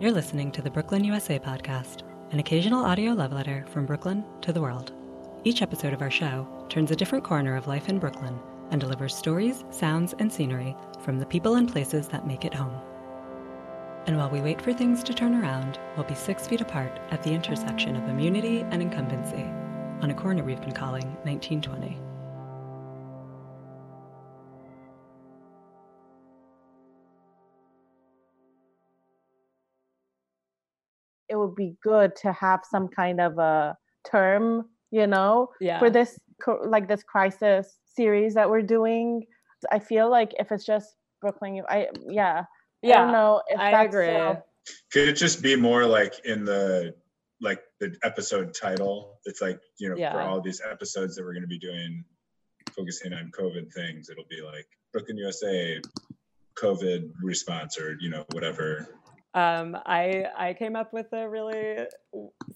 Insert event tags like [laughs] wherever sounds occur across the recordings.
You're listening to the Brooklyn USA podcast, an occasional audio love letter from Brooklyn to the world. Each episode of our show turns a different corner of life in Brooklyn and delivers stories, sounds, and scenery from the people and places that make it home. And while we wait for things to turn around, we'll be six feet apart at the intersection of immunity and incumbency on a corner we've been calling 1920. Be good to have some kind of a term, you know, Yeah. for this like this crisis series that we're doing. I feel like if it's just Brooklyn, you- I yeah, I don't know if I that's agree. uh, Could it just be more like in the like the episode title? It's like you know for all these episodes that we're going to be doing, focusing on COVID things. It'll be like Brooklyn USA, COVID response, or you know whatever. Um, I I came up with a really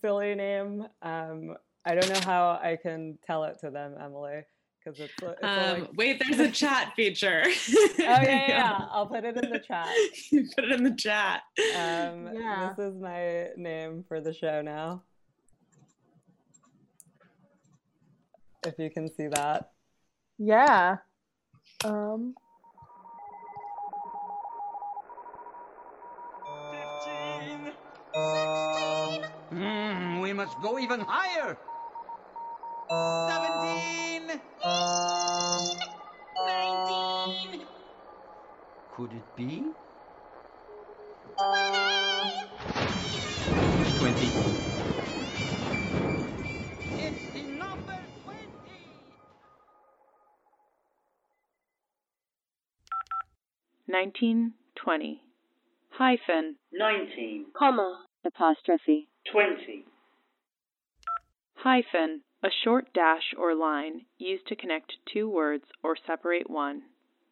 silly name. Um, I don't know how I can tell it to them, Emily, because it's, it's Um, like, wait, there's a chat feature. [laughs] oh yeah, yeah, yeah, I'll put it in the chat. [laughs] You Put it in the chat. Um, Yeah. This is my name for the show now. If you can see that. yeah. Um we must go even higher. Seventeen. Nineteen. Could it be? Twenty. It's the number twenty. Nineteen twenty hyphen 19, comma apostrophe 20, hyphen a short dash or line used to connect two words or separate one.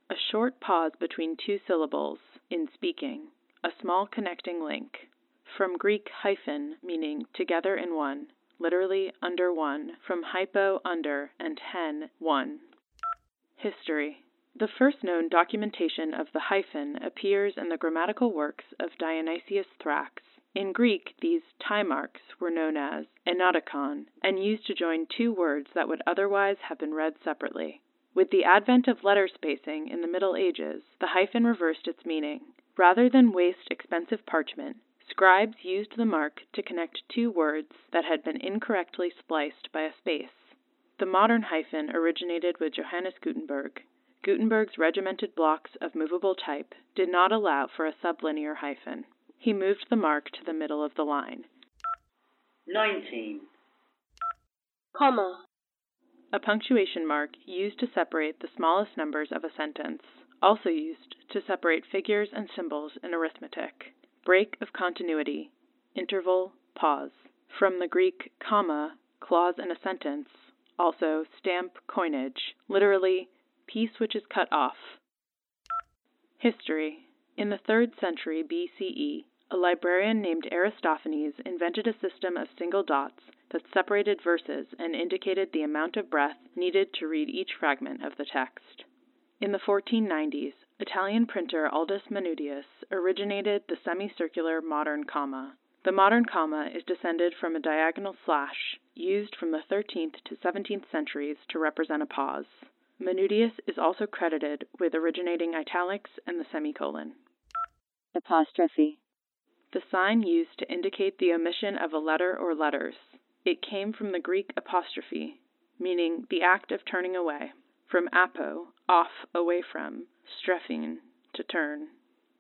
A short pause between two syllables in speaking. A small connecting link. From Greek hyphen meaning together in one, literally under one, from hypo under and hen one. History. The first known documentation of the hyphen appears in the grammatical works of Dionysius Thrax. In Greek, these tie marks were known as enotikon and used to join two words that would otherwise have been read separately. With the advent of letter spacing in the Middle Ages, the hyphen reversed its meaning. Rather than waste expensive parchment, scribes used the mark to connect two words that had been incorrectly spliced by a space. The modern hyphen originated with Johannes Gutenberg. Gutenberg's regimented blocks of movable type did not allow for a sublinear hyphen. He moved the mark to the middle of the line. 19, comma. A punctuation mark used to separate the smallest numbers of a sentence, also used to separate figures and symbols in arithmetic. Break of continuity, interval, pause. From the Greek comma, clause in a sentence, also stamp coinage, literally piece which is cut off. History. In the 3rd century BCE, a librarian named Aristophanes invented a system of single dots that separated verses and indicated the amount of breath needed to read each fragment of the text. In the 1490s, Italian printer Aldus Manutius originated the semicircular modern comma. The modern comma is descended from a diagonal slash used from the 13th to 17th centuries to represent a pause. Manutius is also credited with originating italics and the semicolon. Apostrophe. The sign used to indicate the omission of a letter or letters. It came from the Greek apostrophe, meaning the act of turning away, from apo, off, away from, strephein, to turn,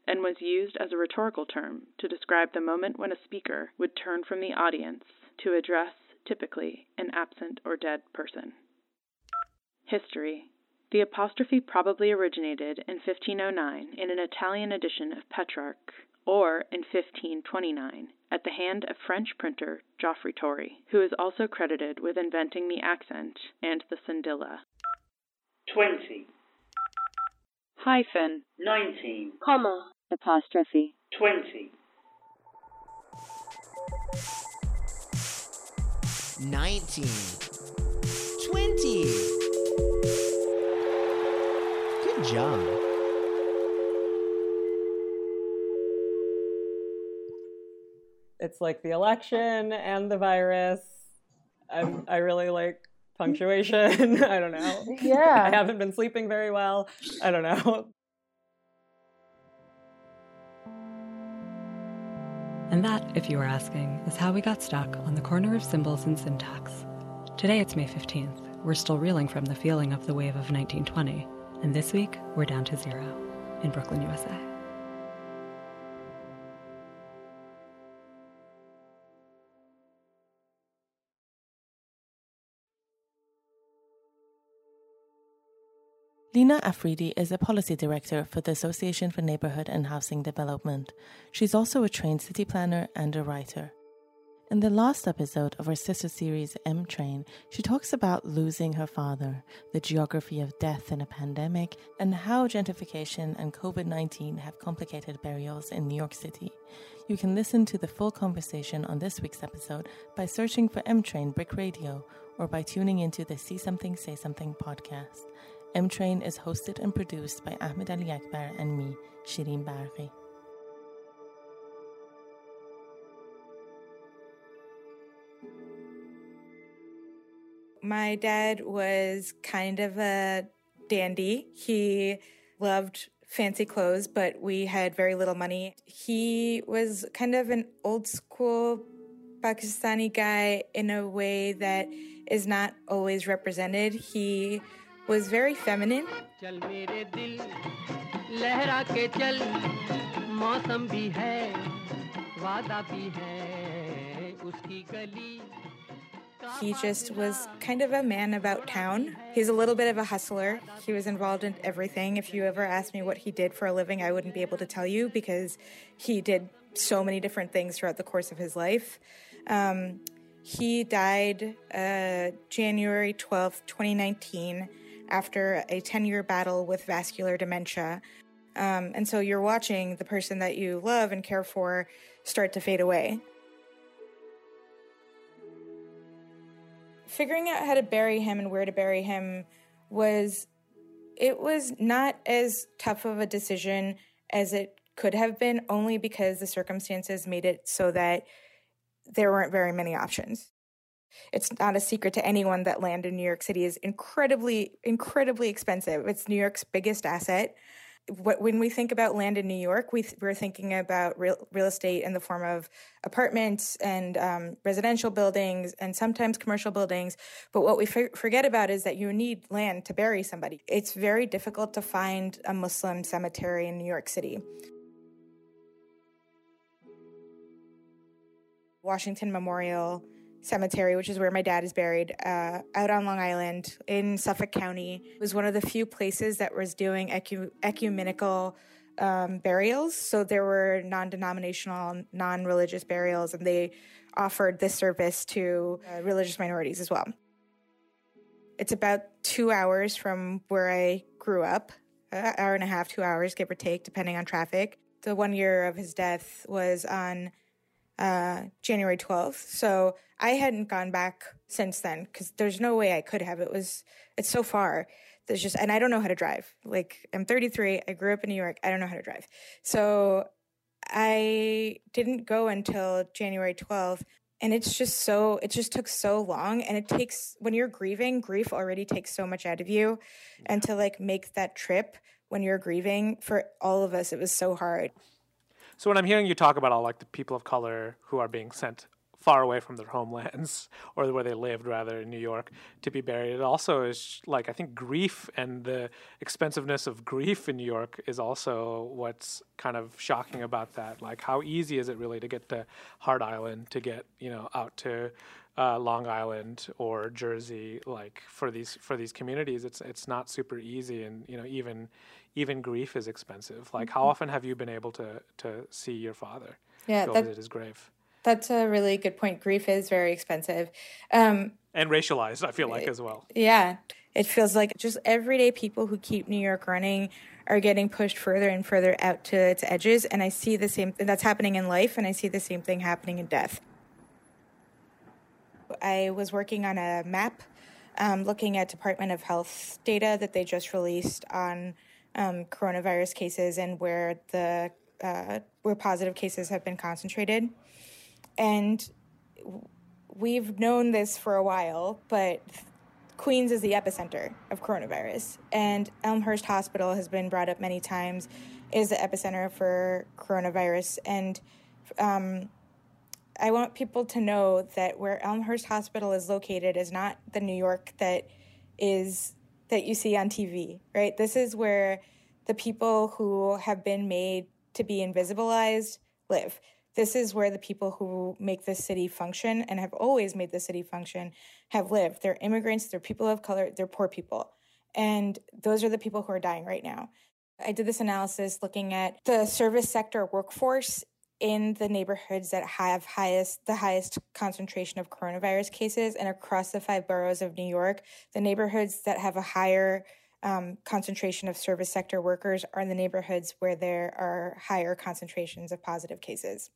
and was used as a rhetorical term to describe the moment when a speaker would turn from the audience to address, typically, an absent or dead person. History. The apostrophe probably originated in 1509 in an Italian edition of Petrarch, or in 1529 at the hand of French printer Geoffrey Tory, who is also credited with inventing the accent and the cedilla. 20, Hyphen, 19, comma, apostrophe. 20, 19, 20. Good job. It's like the election and the virus. I'm, I really like punctuation. [laughs] I don't know. Yeah. [laughs] I haven't been sleeping very well. I don't know. And that, if you were asking, is how we got stuck on the corner of symbols and syntax. Today it's May 15th. We're still reeling from the feeling of the wave of 1920. And this week, we're down to zero in Brooklyn, USA. Lena Afridi is a policy director for the Association for Neighborhood and Housing Development. She's also a trained city planner and a writer. In the last episode of our sister series, M Train, she talks about losing her father, the geography of death in a pandemic, and how gentrification and COVID 19 have complicated burials in New York City. You can listen to the full conversation on this week's episode by searching for M Train BRIC Radio or by tuning into the See Something, Say Something podcast. M Train is hosted and produced by Ahmed Ali Akbar and me, Shireen Barghi. My dad was kind of a dandy. He loved fancy clothes, but we had very little money. He was kind of an old school Pakistani guy in a way that is not always represented. He was very feminine. He just was kind of a man about town. He's a little bit of a hustler. He was involved in everything. If you ever asked me what he did for a living, I wouldn't be able to tell you because he did so many different things throughout the course of his life. Um, he died uh, January 12th, 2019 after a 10 year battle with vascular dementia. Um, and so you're watching the person that you love and care for start to fade away. Figuring out how to bury him and where to bury him was it was not as tough of a decision as it could have been only because the circumstances made it so that there weren't very many options. It's not a secret to anyone that land in New York City is incredibly, incredibly expensive. It's New York's biggest asset. When we think about land in New York, we we're thinking about real, real estate in the form of apartments and um, residential buildings and sometimes commercial buildings. But what we forget about is that you need land to bury somebody. It's very difficult to find a Muslim cemetery in New York City. Washington Memorial Cemetery, which is where my dad is buried, uh, out on Long Island in Suffolk County. It was one of the few places that was doing ecu- ecumenical um, burials. So there were non denominational, non religious burials, and they offered this service to uh, religious minorities as well. It's about two hours from where I grew up, uh, hour and a half, two hours, give or take, depending on traffic. The one year of his death was on uh, January 12th. So I hadn't gone back since then because there's no way I could have. It was, it's so far. There's just, and I don't know how to drive. Like, I'm 33. I grew up in New York. I don't know how to drive. So I didn't go until January 12th. And it's just so, it just took so long. And it takes, when you're grieving, grief already takes so much out of you. And to like make that trip when you're grieving for all of us, it was so hard. So when I'm hearing you talk about all like the people of color who are being sent far away from their homelands [laughs] or where they lived rather in New York to be buried, it also is like I think grief and the expensiveness of grief in New York is also what's kind of shocking about that. Like how easy is it really to get to Hart Island to get you know out to uh, Long Island or Jersey, like for these for these communities, it's it's not super easy, and you know even even grief is expensive. Like, mm-hmm. how often have you been able to to see your father? Yeah, go that, visit his grave. That's a really good point. Grief is very expensive, um, and racialized. I feel like as well. Yeah, it feels like just everyday people who keep New York running are getting pushed further and further out to its edges, and I see the same. That's happening in life, and I see the same thing happening in death. I was working on a map um, looking at Department of Health data that they just released on um, coronavirus cases and where the uh, where positive cases have been concentrated. and we've known this for a while, but Queens is the epicenter of coronavirus, and Elmhurst Hospital has been brought up many times is the epicenter for coronavirus. And um, I want people to know that where Elmhurst Hospital is located is not the New York that is that you see on TV, right? This is where the people who have been made to be invisibilized live. This is where the people who make this city function and have always made the city function have lived. They're immigrants, they're people of color, they're poor people. And those are the people who are dying right now. I did this analysis looking at the service sector workforce in the neighborhoods that have highest the highest concentration of coronavirus cases and across the five boroughs of New York, the neighborhoods that have a higher um, concentration of service sector workers are in the neighborhoods where there are higher concentrations of positive cases.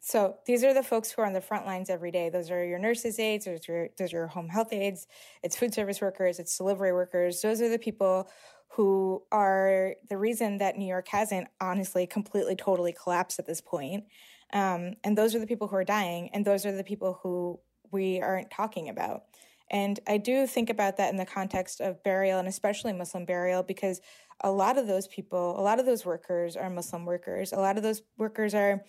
So these are the folks who are on the front lines every day. Those are your nurses' aides, those are your, those are your home health aides, it's food service workers, it's delivery workers. Those are the people who are the reason that New York hasn't honestly completely, totally collapsed at this point. Um, and those are the people who are dying, and those are the people who we aren't talking about. And I do think about that in the context of burial and especially Muslim burial because a lot of those people, a lot of those workers are Muslim workers. A lot of those workers are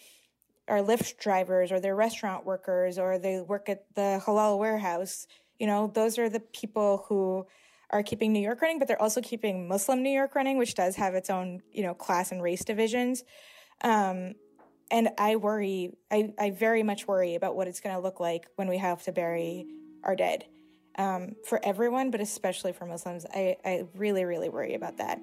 are Lyft drivers or they're restaurant workers or they work at the halal warehouse. You know, those are the people who are keeping New York running, but they're also keeping Muslim New York running, which does have its own, you know, class and race divisions. Um, and I worry, I, I very much worry about what it's going to look like when we have to bury our dead. Um, for everyone, but especially for Muslims, I, I really, really worry about that.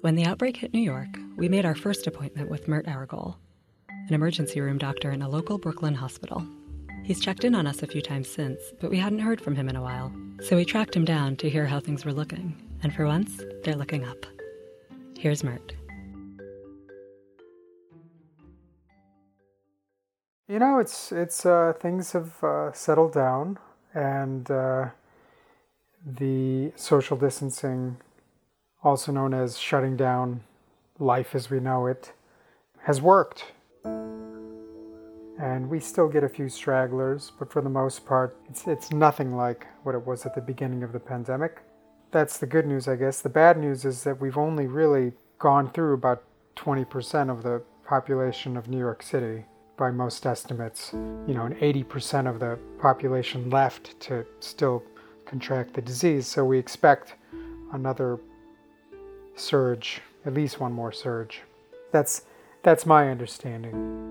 When the outbreak hit New York, we made our first appointment with Mert Erogul, an emergency room doctor in a local Brooklyn hospital. He's checked in on us a few times since, but we hadn't heard from him in a while, so we tracked him down to hear how things were looking. And for once, they're looking up. Here's Mert. You know, it's it's uh, things have uh, settled down, and uh, the social distancing also known as shutting down life as we know it, has worked. And we still get a few stragglers, but for the most part, it's, it's nothing like what it was at the beginning of the pandemic. That's the good news, I guess. The bad news is that we've only really gone through about 20% of the population of New York City by most estimates. You know, an 80% of the population left to still contract the disease. So we expect another surge, at least one more surge. That's that's my understanding.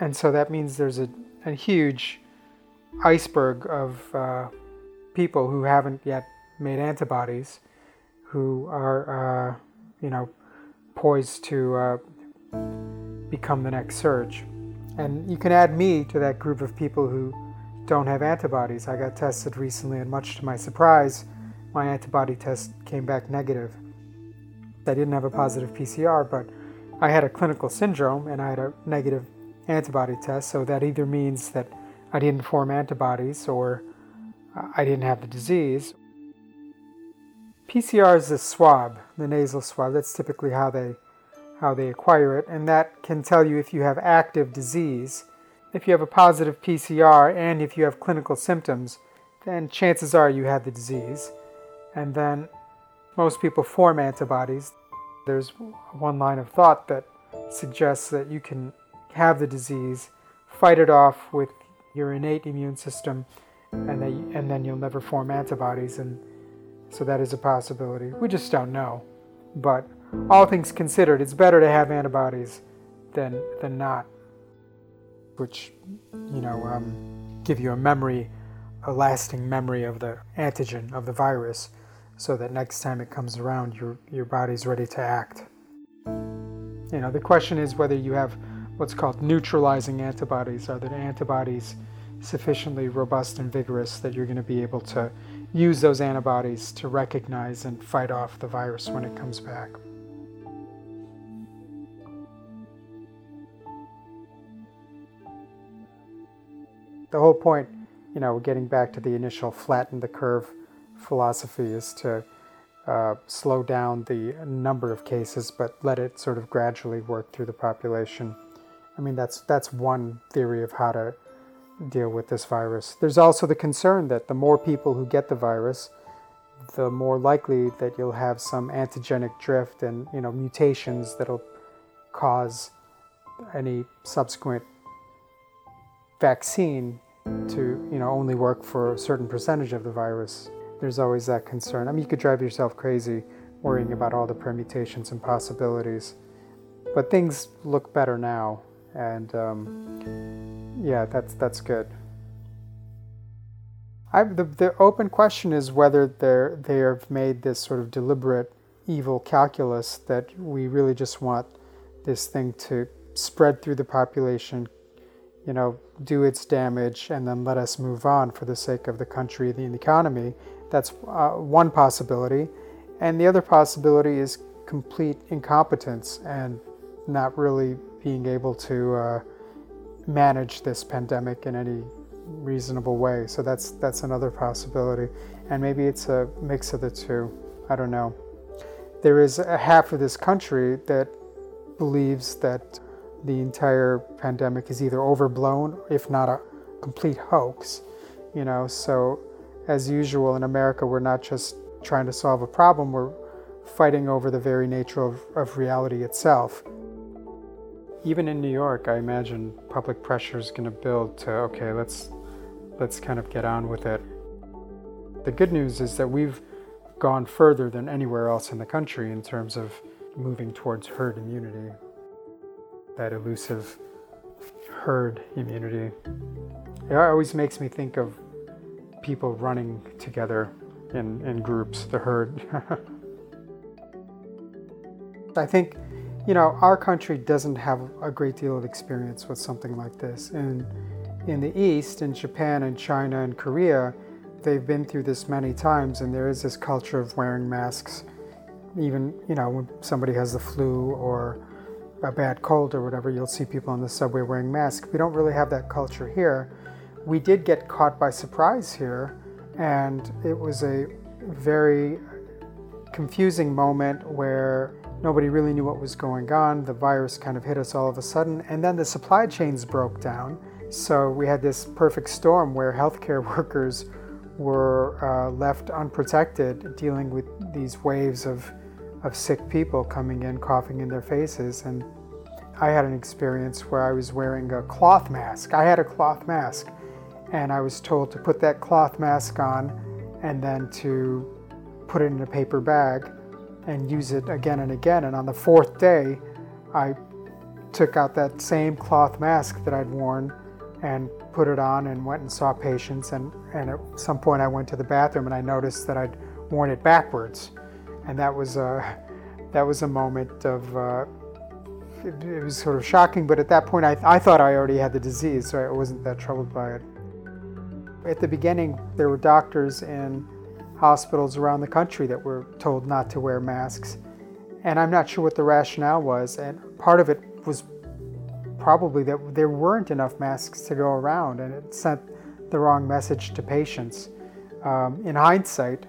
And so that means there's a, a huge iceberg of uh, people who haven't yet made antibodies, who are, uh, you know, poised to uh, become the next surge. And you can add me to that group of people who don't have antibodies. I got tested recently, and much to my surprise, my antibody test came back negative. I didn't have a positive PCR, but I had a clinical syndrome and I had a negative antibody test, so that either means that I didn't form antibodies or uh, I didn't have the disease. PCR is a swab, the nasal swab. That's typically how they how they acquire it, and that can tell you if you have active disease. If you have a positive PCR and if you have clinical symptoms, then chances are you have the disease. And then most people form antibodies. There's one line of thought that suggests that you can have the disease, fight it off with your innate immune system, and, they, and then you'll never form antibodies. And so that is a possibility. We just don't know. But all things considered, it's better to have antibodies than, than not, which, you know, um, give you a memory, a lasting memory of the antigen of the virus so that next time it comes around, your, your body's ready to act. You know, the question is whether you have what's called neutralizing antibodies. Are the antibodies sufficiently robust and vigorous that you're going to be able to use those antibodies to recognize and fight off the virus when it comes back? The whole point, you know, getting back to the initial flatten the curve philosophy is to uh, slow down the number of cases, but let it sort of gradually work through the population. I mean, that's that's one theory of how to deal with this virus. There's also the concern that the more people who get the virus, the more likely that you'll have some antigenic drift and you know mutations that'll cause any subsequent vaccine to you know only work for a certain percentage of the virus. There's always that concern. I mean, you could drive yourself crazy worrying about all the permutations and possibilities, but things look better now, and um, yeah, that's that's good. I, the, the open question is whether they they have made this sort of deliberate evil calculus that we really just want this thing to spread through the population, you know, do its damage, and then let us move on for the sake of the country and the economy. That's uh, one possibility. And the other possibility is complete incompetence and not really being able to uh, manage this pandemic in any reasonable way. So that's that's another possibility, and maybe it's a mix of the two. I don't know. There is a half of this country that believes that the entire pandemic is either overblown, if not a complete hoax. You know, so as usual in America, we're not just trying to solve a problem, we're fighting over the very nature of, of reality itself. Even in New York, I imagine public pressure is going to build to okay, let's let's kind of get on with it. The good news is that we've gone further than anywhere else in the country in terms of moving towards herd immunity. That elusive herd immunity. It always makes me think of people running together in, in groups, the herd. [laughs] I think, you know, our country doesn't have a great deal of experience with something like this. And in the East, in Japan and China and Korea, they've been through this many times, and there is this culture of wearing masks. Even, you know, when somebody has the flu or a bad cold or whatever, you'll see people on the subway wearing masks. We don't really have that culture here. We did get caught by surprise here, and it was a very confusing moment where nobody really knew what was going on. The virus kind of hit us all of a sudden, and then the supply chains broke down so we had this perfect storm where healthcare [laughs] workers were uh, left unprotected, dealing with these waves of, of sick people coming in, coughing in their faces. And I had an experience where I was wearing a cloth mask. I had a cloth mask, and I was told to put that cloth mask on and then to put it in a paper bag and use it again and again. And on the fourth day, I took out that same cloth mask that I'd worn and put it on and went and saw patients. And, and at some point, I went to the bathroom and I noticed that I'd worn it backwards. And that was a, that was a moment of, uh, it, it, was sort of shocking, but at that point, I, I thought I already had the disease, so I wasn't that troubled by it. At the beginning, there were doctors in hospitals around the country that were told not to wear masks. And I'm not sure what the rationale was. And part of it was probably that there weren't enough masks to go around and it sent the wrong message to patients. Um, in hindsight,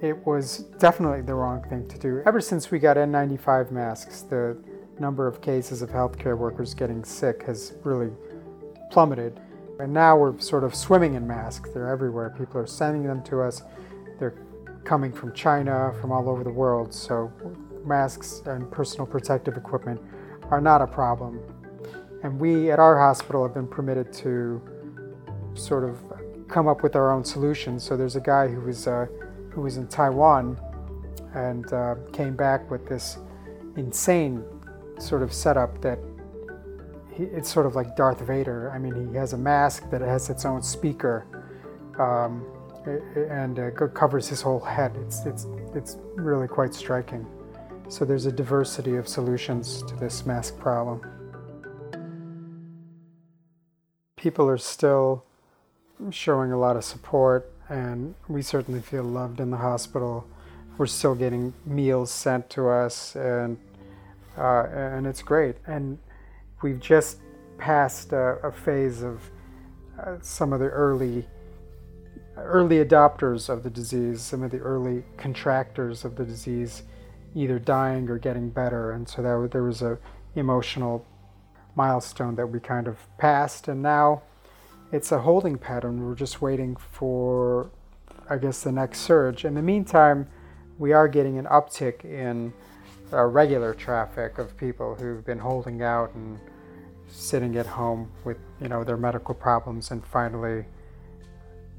it was definitely the wrong thing to do. Ever since we got N95 masks, the number of cases of healthcare workers getting sick has really plummeted. And now we're sort of swimming in masks. They're everywhere. People are sending them to us. They're coming from China, from all over the world. So masks and personal protective equipment are not a problem. And we at our hospital have been permitted to sort of come up with our own solutions. So there's a guy who was uh, who was in Taiwan and uh, came back with this insane sort of setup that he, it's sort of like Darth Vader. I mean, he has a mask that has its own speaker um, and uh, covers his whole head. It's it's it's really quite striking. So there's a diversity of solutions to this mask problem. people are still showing a lot of support, and we certainly feel loved in the hospital. We're still getting meals sent to us, and uh, and it's great. And we've just passed a, a phase of uh, some of the early early adopters of the disease, some of the early contractors of the disease, either dying or getting better, and so that there was a emotional milestone that we kind of passed, and now it's a holding pattern. We're just waiting for, I guess, the next surge. In the meantime, we are getting an uptick in uh, regular traffic of people who've been holding out and sitting at home with you know their medical problems and finally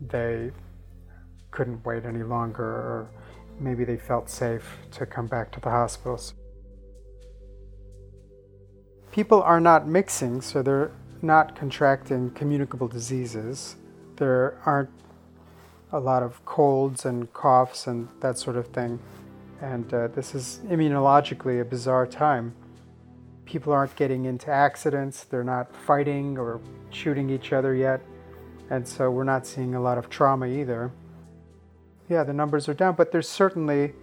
they couldn't wait any longer or maybe they felt safe to come back to the hospitals people are not mixing so they're not contracting communicable diseases. There aren't a lot of colds and coughs and that sort of thing. And uh, this is immunologically a bizarre time. People aren't getting into accidents, they're not fighting or shooting each other yet, and so we're not seeing a lot of trauma either. Yeah, the numbers are down, but there's certainly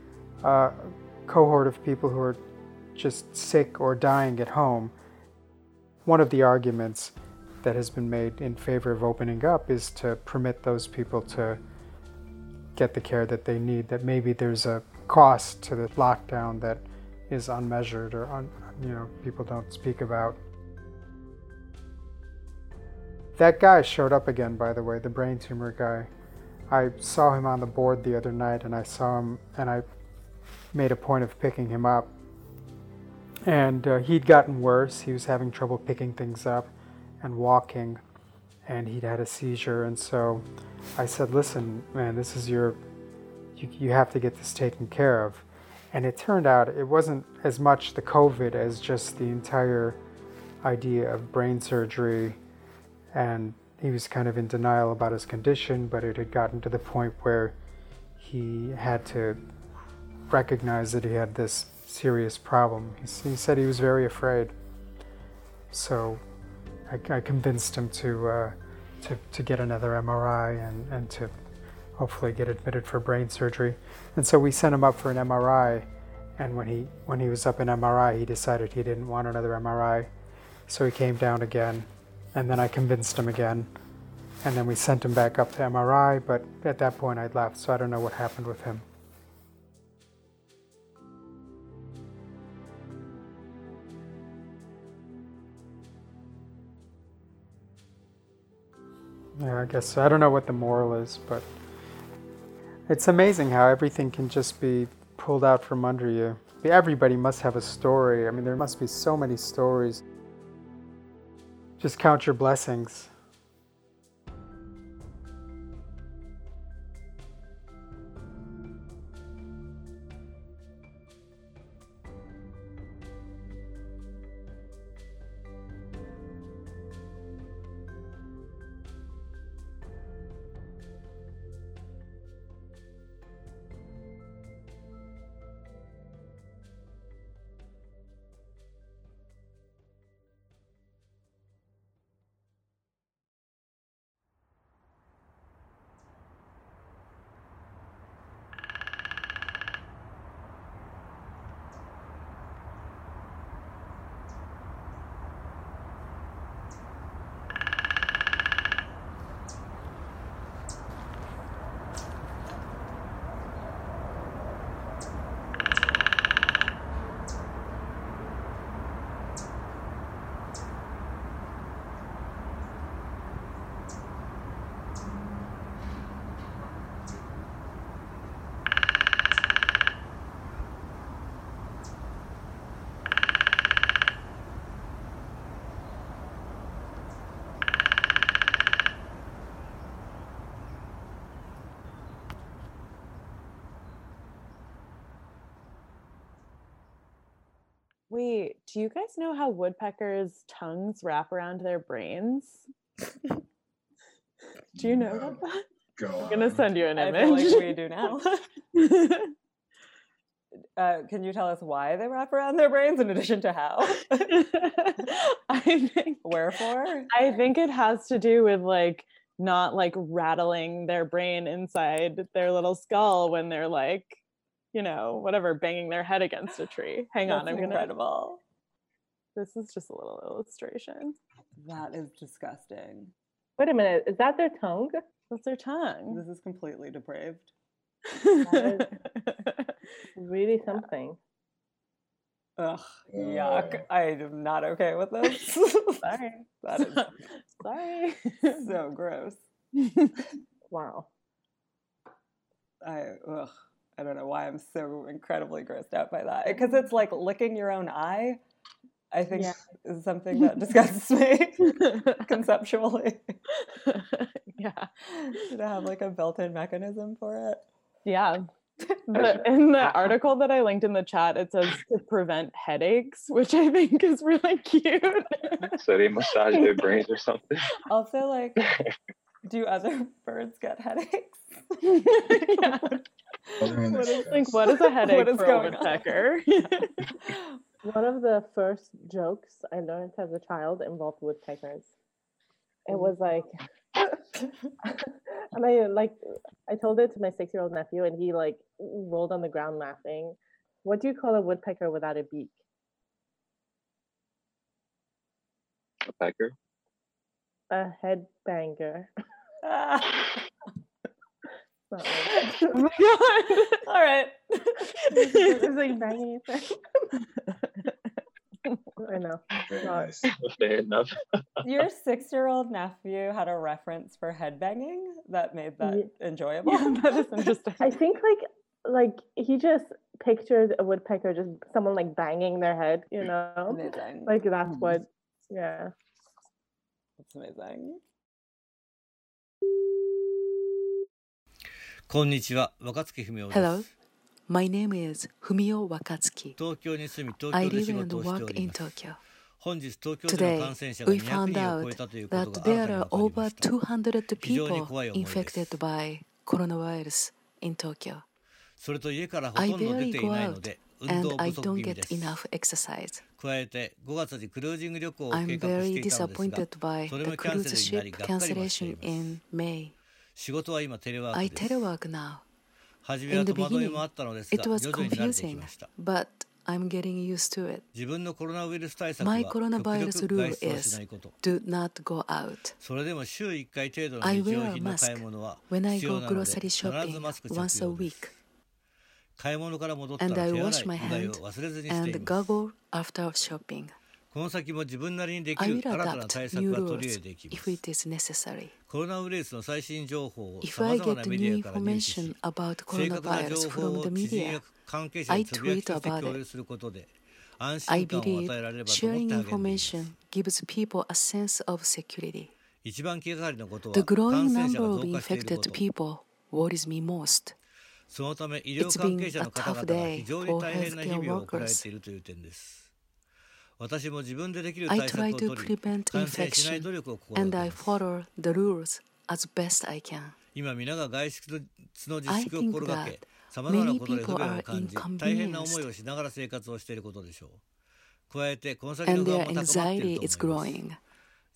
a cohort of people who are just sick or dying at home. One of the arguments that has been made in favor of opening up is to permit those people to get the care that they need, that maybe there's a cost to the lockdown that is unmeasured or un, you know people don't speak about. That guy showed up again, by the way, the brain tumor guy. I saw him on the board the other night, and I saw him, and I made a point of picking him up. And uh, he'd gotten worse. He was having trouble picking things up and walking, and he'd had a seizure. And so I said, "Listen, man, this is your. You, you have to get this taken care of." And it turned out it wasn't as much the COVID as just the entire idea of brain surgery. And he was kind of in denial about his condition, but it had gotten to the point where he had to recognize that he had this serious problem. He, said he was very afraid. So I, I convinced him to, uh, to, to get another MRI and, and to hopefully get admitted for brain surgery. And so we sent him up for an MRI. And when he when he was up in MRI, he decided he didn't want another MRI. So he came down again, and then I convinced him again. And then we sent him back up to MRI, but at that point I'd left, so I don't know what happened with him. Yeah, I guess so. I don't know what the moral is, but it's amazing how everything can just be pulled out from under you. Everybody must have a story. I mean, there must be so many stories. Just count your blessings. Do you guys know how woodpeckers' tongues wrap around their brains? [laughs] do you know about that? Go I'm gonna send you an I image. feel like we do now. [laughs] Uh, can you tell us why they wrap around their brains in addition to how? [laughs] I think Wherefore? I think it has to do with like not like rattling their brain inside their little skull when they're like, you know, whatever, banging their head against a tree. Hang on, I'm gonna. incredible. This is just a little illustration. That is disgusting. Wait a minute, is that their tongue? That's their tongue. This is completely depraved. [laughs] really something. Ugh, yuck. I am not okay with this. [laughs] Sorry. that is [laughs] Sorry. so gross. wow. I ugh, I don't know why I'm so incredibly grossed out by that. Because it's like licking your own eye. I think Yeah. is something that disgusts me [laughs] conceptually. yeah. Should I have like a built-in mechanism for it? Yeah. [laughs] The, in the article that I linked in the chat, it says to prevent headaches, which I think is really cute. [laughs] so they massage their brains or something. Also, like, do other birds get headaches? Yeah. What is- Like, what is a headache What is for a going on? woodpecker? One of the first jokes I learned as a child involved woodpeckers. It mm. was like, [laughs] and I like, I told it to my six-year-old nephew, and he like rolled on the ground laughing. What do you call a woodpecker without a beak? A pecker. A headbanger. [laughs] Not like- oh my god! All right. [laughs] it's like banging. I know. Not- Fair enough. [laughs] Your six-year-old nephew had a reference for headbanging that made that Ye- enjoyable. Yeah, [laughs] that is interesting. I think like like he just pictured a woodpecker just someone like banging their head, you know? Amazing. Like that's what yeah. That's amazing. こんにちは、若月文雄です。 Hello, My name is Fumio Wakatsuki. I live and work in Tokyo. Today, we found out that there are over 200 people infected by coronavirus in Tokyo. I barely go out and I don't get enough exercise. I'm very disappointed by the cruise ship cancellation in May. I telework now. In the beginning, it was confusing, but I'm getting used to it. My coronavirus rule is do not go out. I wear a mask when I go grocery shopping once a week. And I wash my hands and goggle after shopping. この先も自分なりにでき I る will 新たな対策 new は取り入 rules れていきま if す。it is necessary. コロナウイルスの最新情報をざまな get メデ new ィアから入手 information し、about 正確な coronavirus 情報 from を the 知人 media, や関係者 I につぶやき tweet として about 共.有することで、安心感を believe 与えられればと思っ sharing て励んでいます。information gives people a sense of security. 一番気がかりなことは感 growing 染者 number が of 増加しているこ infected と。people worries me most. そのため医療関 been 係者 a の方々 tough が day 非常に for 大変な日 healthcare 々を送られ workers. ているという点です。私も自分でできる I 対策 try を to 取り、 prevent 感染しない infection 努力を心 and が I けます。 follow the rules as best I can. 今皆が外出の自 I 粛を think 心が that け、さまざまな many ことで不 people 便 are を感じ、大変な思い inconvenienced をしながら生活をしていることでしょう。加えて、この先の and 不 their 安も高まってい anxiety る is と思います。 growing.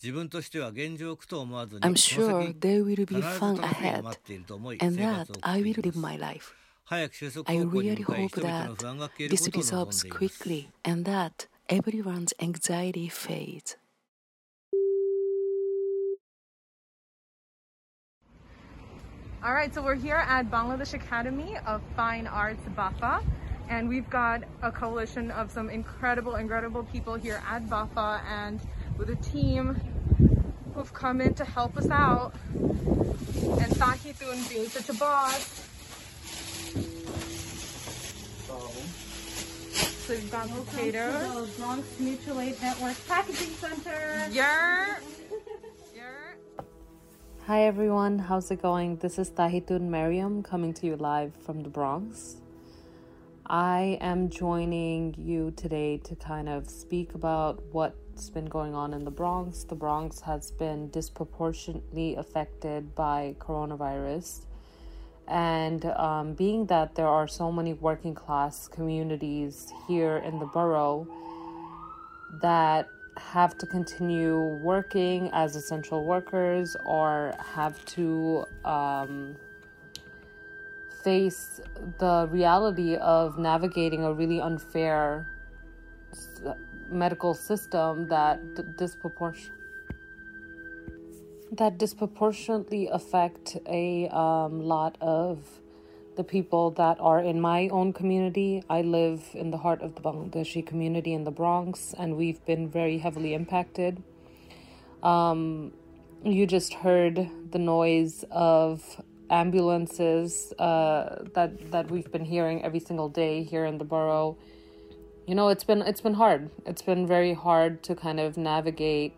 自分としては現状を苦と思わずに、 I'm この sure 先 there will 必 be ず fun 楽しみが ahead 待っていると思い、 and 生 that 活を送 I ってい will ます live。my life. 早く収束 I 方向に really 向かい、 hope 人々の that 不安が消える this ことを望ん resolves でいます。 Everyone's anxiety fades. All right, so we're here at Bangladesh Academy of Fine Arts, BAFA, and we've got a coalition of some incredible, incredible people here at BAFA and with a team who've come in to help us out. And Tahitun being such a boss. So we've got locators. Bronx Mutual Aid Network Packaging Center. Yeah. Hi everyone, how's it going? This is Tahitun Mariam coming to you live from the Bronx. I am joining you today to kind of speak about what's been going on in the Bronx. The Bronx has been disproportionately affected by coronavirus, And um, being that there are so many working class communities here in the borough that have to continue working as essential workers or have to um, face the reality of navigating a really unfair medical system that d- disproportion that disproportionately affect a um, lot of the people that are in my own community. I live in the heart of the Bangladeshi community in the Bronx, and we've been very heavily impacted. Um, you just heard the noise of ambulances uh, that that we've been hearing every single day here in the borough. You know, it's been it's been hard. It's been very hard to kind of navigate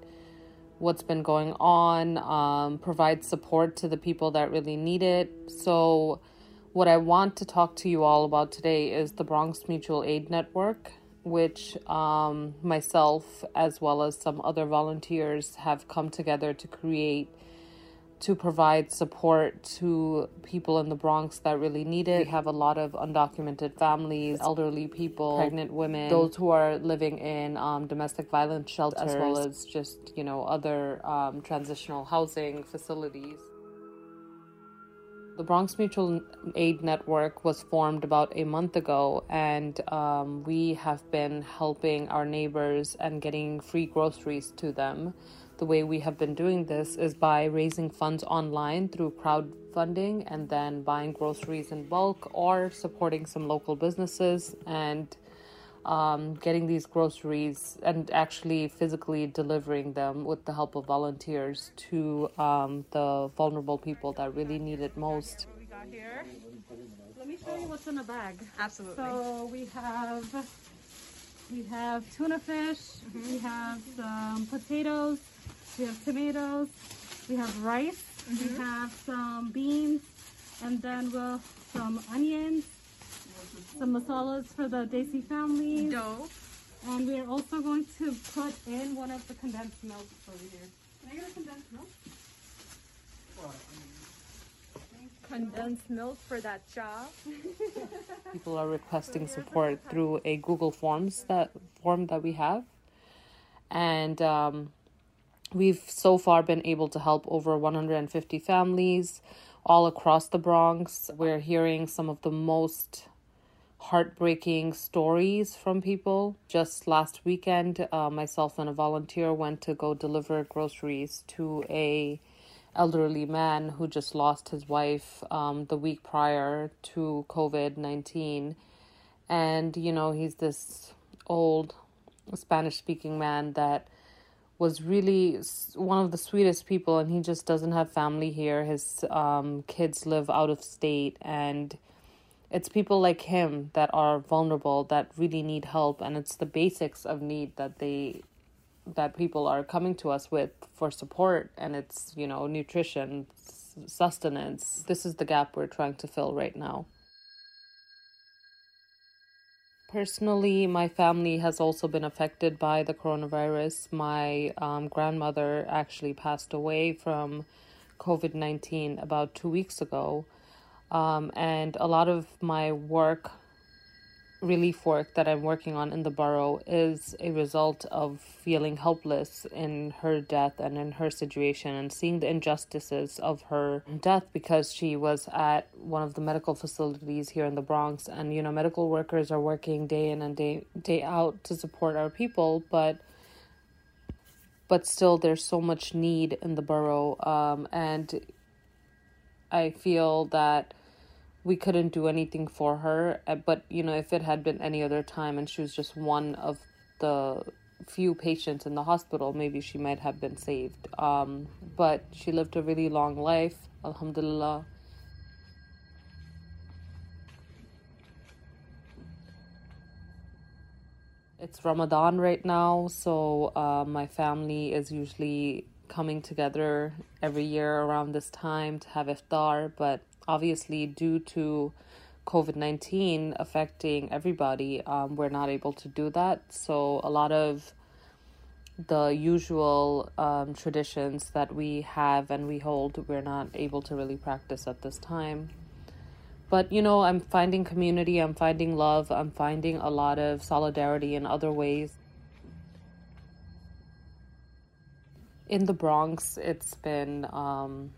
what's been going on, um, provide support to the people that really need it. So, what I want to talk to you all about today is the Bronx Mutual Aid Network, which um, myself, as well as some other volunteers, have come together to create to provide support to people in the Bronx that really need it. We have a lot of undocumented families, elderly people, pregnant women, those who are living in um, domestic violence shelters, as well as just, you know, other um, transitional housing facilities. The Bronx Mutual Aid Network was formed about a month ago, and um, we have been helping our neighbors and getting free groceries to them. The way we have been doing this is by raising funds online through crowdfunding and then buying groceries in bulk or supporting some local businesses and um, getting these groceries and actually physically delivering them with the help of volunteers to um, the vulnerable people that really need it most. we got here. Let me show you what's in the bag. Absolutely. So we have we have tuna fish, Mm-hmm. we have some potatoes, we have tomatoes, we have rice, we Mhm. have some beans, and then we'll some onions, some masalas for the Desi family. Dough. And we're also going to put in one of the condensed milks over here. Can I get a condensed milk? Condensed milk for that job. [laughs] people are requesting support through a Google Forms that form that we have, and um, we've so far been able to help over 150 families all across the Bronx. We're hearing some of the most heartbreaking stories from people. Just last weekend, uh, myself and a volunteer went to go deliver groceries to a elderly man who just lost his wife um, the week prior to COVID 19. And, you know, he's this old Spanish speaking man that was really one of the sweetest people, and he just doesn't have family here. His um, kids live out of state, and it's people like him that are vulnerable that really need help, and it's the basics of need that they that people are coming to us with for support and it's you know nutrition sustenance this is the gap we're trying to fill right now personally my family has also been affected by the coronavirus. My um, grandmother actually passed away from covid-19 about two weeks ago. Um, and a lot of my work relief work that I'm working on in the borough is a result of feeling helpless in her death and in her situation and seeing the injustices of her death because she was at one of the medical facilities here in the Bronx. And you know medical workers are working day in and day day out to support our people but but still there's so much need in the borough. Um, and I feel that we couldn't do anything for her uh, but you know if it had been any other time and she was just one of the few patients in the hospital maybe she might have been saved. Um but she lived a really long life alhamdulillah. It's ramadan right now so uh, my family is usually coming together every year around this time to have iftar but obviously due to covid-19 affecting everybody um, we're not able to do that so a lot of the usual um, traditions that we have and we hold we're not able to really practice at this time but you know, I'm finding community, I'm finding love, I'm finding a lot of solidarity in other ways. In the Bronx, it's been um,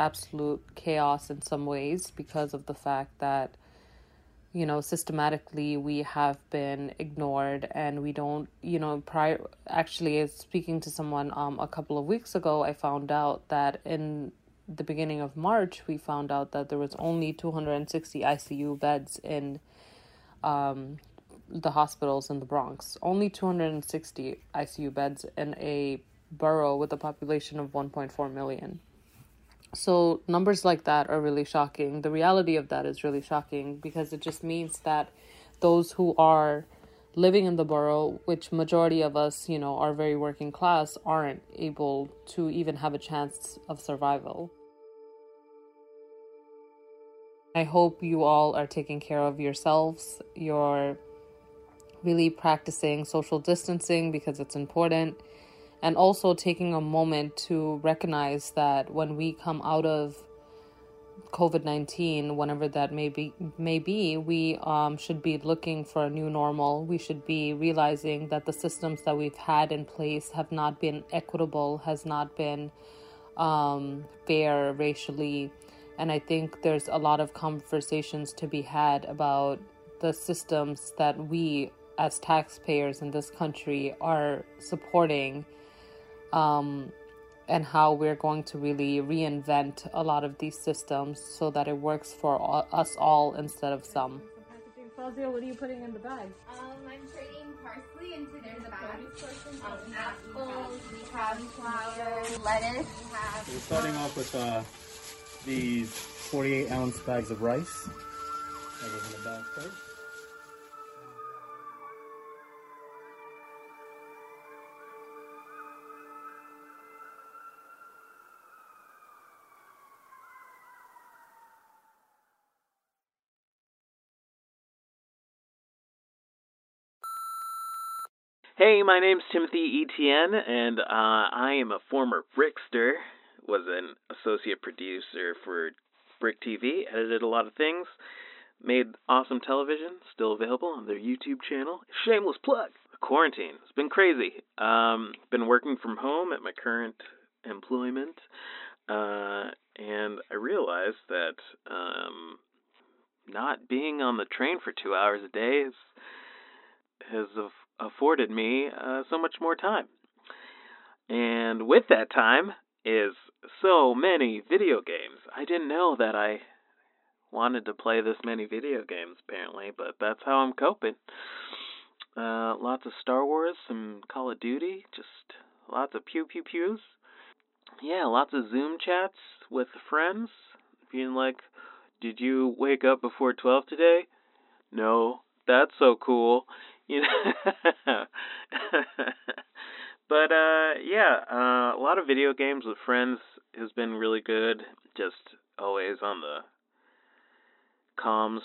absolute chaos in some ways because of the fact that you know systematically we have been ignored and we don't you know prior actually speaking to someone um a couple of weeks ago i found out that in the beginning of march we found out that there was only 260 icu beds in um the hospitals in the bronx. Only 260 icu beds in a borough with a population of 1.4 million so numbers like that are really shocking. The reality of that is really shocking because it just means that those who are living in the borough, which majority of us, you know, are very working class, aren't able to even have a chance of survival. I hope you all are taking care of yourselves. You're really practicing social distancing because it's important and also taking a moment to recognize that when we come out of COVID nineteen, whenever that may be, may be, we um, should be looking for a new normal. We should be realizing that the systems that we've had in place have not been equitable, has not been um, fair racially, and I think there's a lot of conversations to be had about the systems that we, as taxpayers in this country, are supporting um, and how we're going to really reinvent a lot of these systems so that it works for all, us all instead of some. Fazia, what are you putting in the bag? Um, I'm trading parsley into there's a bag. Um, apples, cauliflower, lettuce. We have. We're starting off with uh, these 48 ounce bags of rice. That goes in the bag first. Hey, my name's Timothy Etienne, and uh, I am a former Brickster. Was an associate producer for BRIC TV. Edited a lot of things. Made awesome television. Still available on their YouTube channel. Shameless plug. Quarantine. It's been crazy. Um, been working from home at my current employment, uh, and I realized that um, not being on the train for two hours a day is has afforded me uh, so much more time. And with that time is so many video games. I didn't know that I wanted to play this many video games, apparently, but that's how I'm coping. Uh, lots of Star Wars, some Call of Duty, just lots of pew pew pews. Yeah, lots of Zoom chats with friends, being like, "Did you wake up before twelve today?" No, that's so cool. You know. [laughs] but uh yeah, uh a lot of video games with friends has been really good. Just always on the comms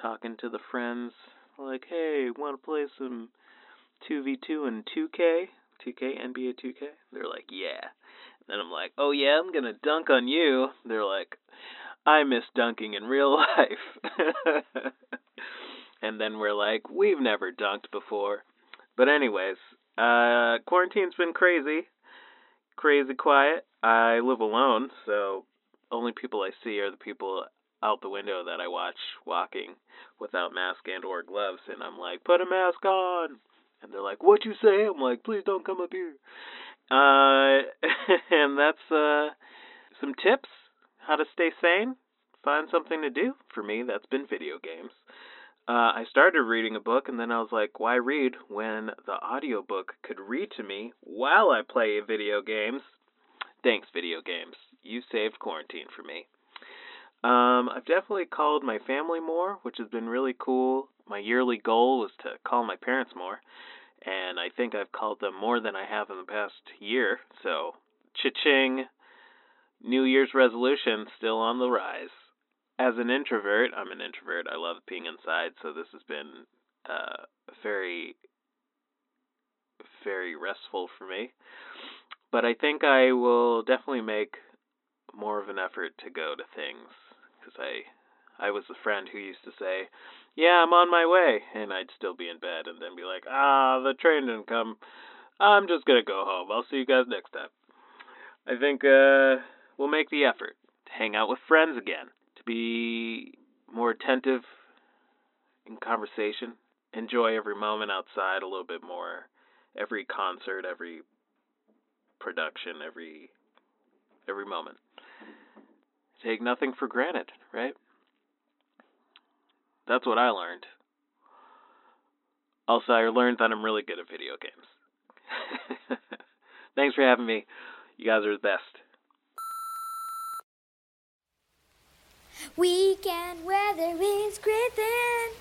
talking to the friends like, "Hey, want to play some 2v2 and 2K? 2K NBA 2K?" They're like, "Yeah." And then I'm like, "Oh yeah, I'm to dunk on you." They're like, "I miss dunking in real [laughs] life." [laughs] and then we're like, we've never dunked before. But anyways, uh, quarantine's been crazy, crazy quiet. I live alone, so only people I see are the people out the window that I watch walking without mask and or gloves, and I'm like, put a mask on, and they're like, what you say? I'm like, please don't come up here. Uh, [laughs] and that's uh, some tips how to stay sane, find something to do. For me, that's been video games uh, I started reading a book and then I was like, why read when the audiobook could read to me while I play video games? Thanks, video games. You saved quarantine for me. Um, I've definitely called my family more, which has been really cool. My yearly goal was to call my parents more, and I think I've called them more than I have in the past year. So, cha-ching! New Year's resolution still on the rise as an introvert, I'm an introvert. I love being inside, so this has been uh, very, very restful for me. But I think I will definitely make more of an effort to go to things because I I was the friend who used to say, "Yeah, I'm on my way," and I'd still be in bed, and then be like, "Ah, the train didn't come. I'm just gonna go home. I'll see you guys next time." I think uh, we'll make the effort to hang out with friends again, be more attentive in conversation, enjoy every moment outside a little bit more, every concert, every production, every every moment. Take nothing for granted, right? That's what I learned. Also, I learned that I'm really good at video games. [laughs] Thanks for having me. You guys are the best. Weekend weather with Griffin.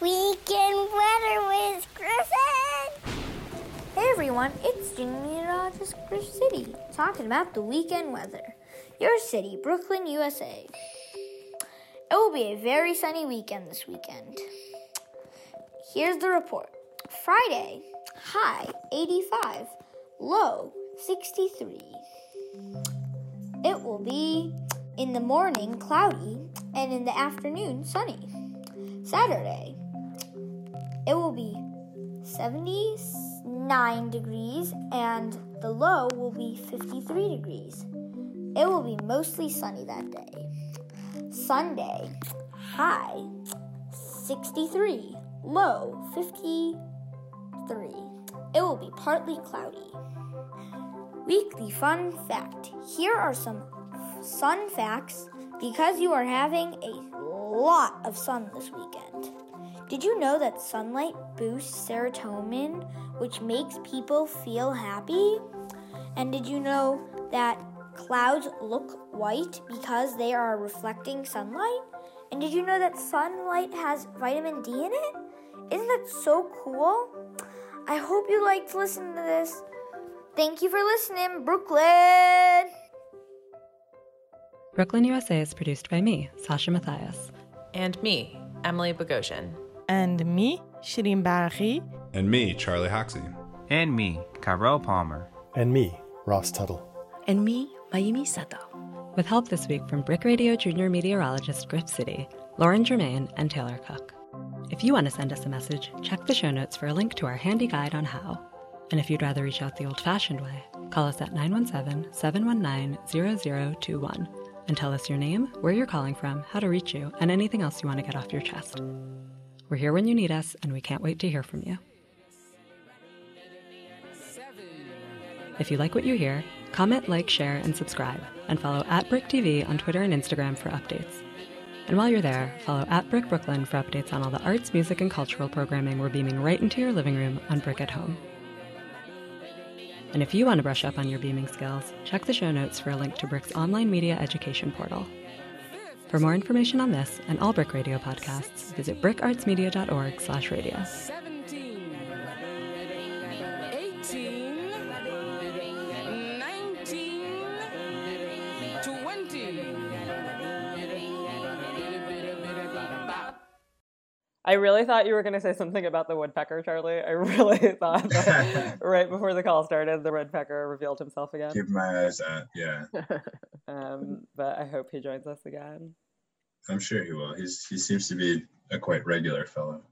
Weekend weather with Griffin. Hey everyone, it's meteorologist Griff City talking about the weekend weather. Your city, Brooklyn, USA. It will be a very sunny weekend this weekend. Here's the report Friday, high 85, low 63. It will be in the morning cloudy and in the afternoon sunny. Saturday, it will be 79 degrees and the low will be 53 degrees. It will be mostly sunny that day. Sunday, high 63, low 53. It will be partly cloudy. Weekly fun fact. Here are some sun facts because you are having a lot of sun this weekend. Did you know that sunlight boosts serotonin, which makes people feel happy? And did you know that clouds look white because they are reflecting sunlight? And did you know that sunlight has vitamin D in it? Isn't that so cool? I hope you liked listening to this. Thank you for listening, Brooklyn. Brooklyn, USA is produced by me, Sasha Matthias. And me, Emily Bogosian. And me, Shireen Barahi. And me, Charlie Hoxie. And me, Carol Palmer. And me, Ross Tuttle. And me, Mayumi Sato. With help this week from BRIC Radio junior meteorologist Griff City, Lauren Germain, and Taylor Cook. If you want to send us a message, check the show notes for a link to our handy guide on how. And if you'd rather reach out the old fashioned way, call us at 917 719 0021 and tell us your name, where you're calling from, how to reach you, and anything else you want to get off your chest. We're here when you need us, and we can't wait to hear from you. If you like what you hear, comment, like, share, and subscribe, and follow at BRIC TV on Twitter and Instagram for updates. And while you're there, follow at BRIC Brooklyn for updates on all the arts, music, and cultural programming we're beaming right into your living room on BRIC at Home. And if you want to brush up on your beaming skills, check the show notes for a link to BRIC's online media education portal. For more information on this and all BRIC Radio podcasts, visit bricartsmedia.org I really thought you were going to say something about the woodpecker, Charlie. I [laughs] really thought that [laughs] right before the call started, the woodpecker revealed himself again. Keep my eyes out. Yeah, [laughs] um, but I hope he joins us again. I'm sure he will. He's he seems to be a quite regular fellow.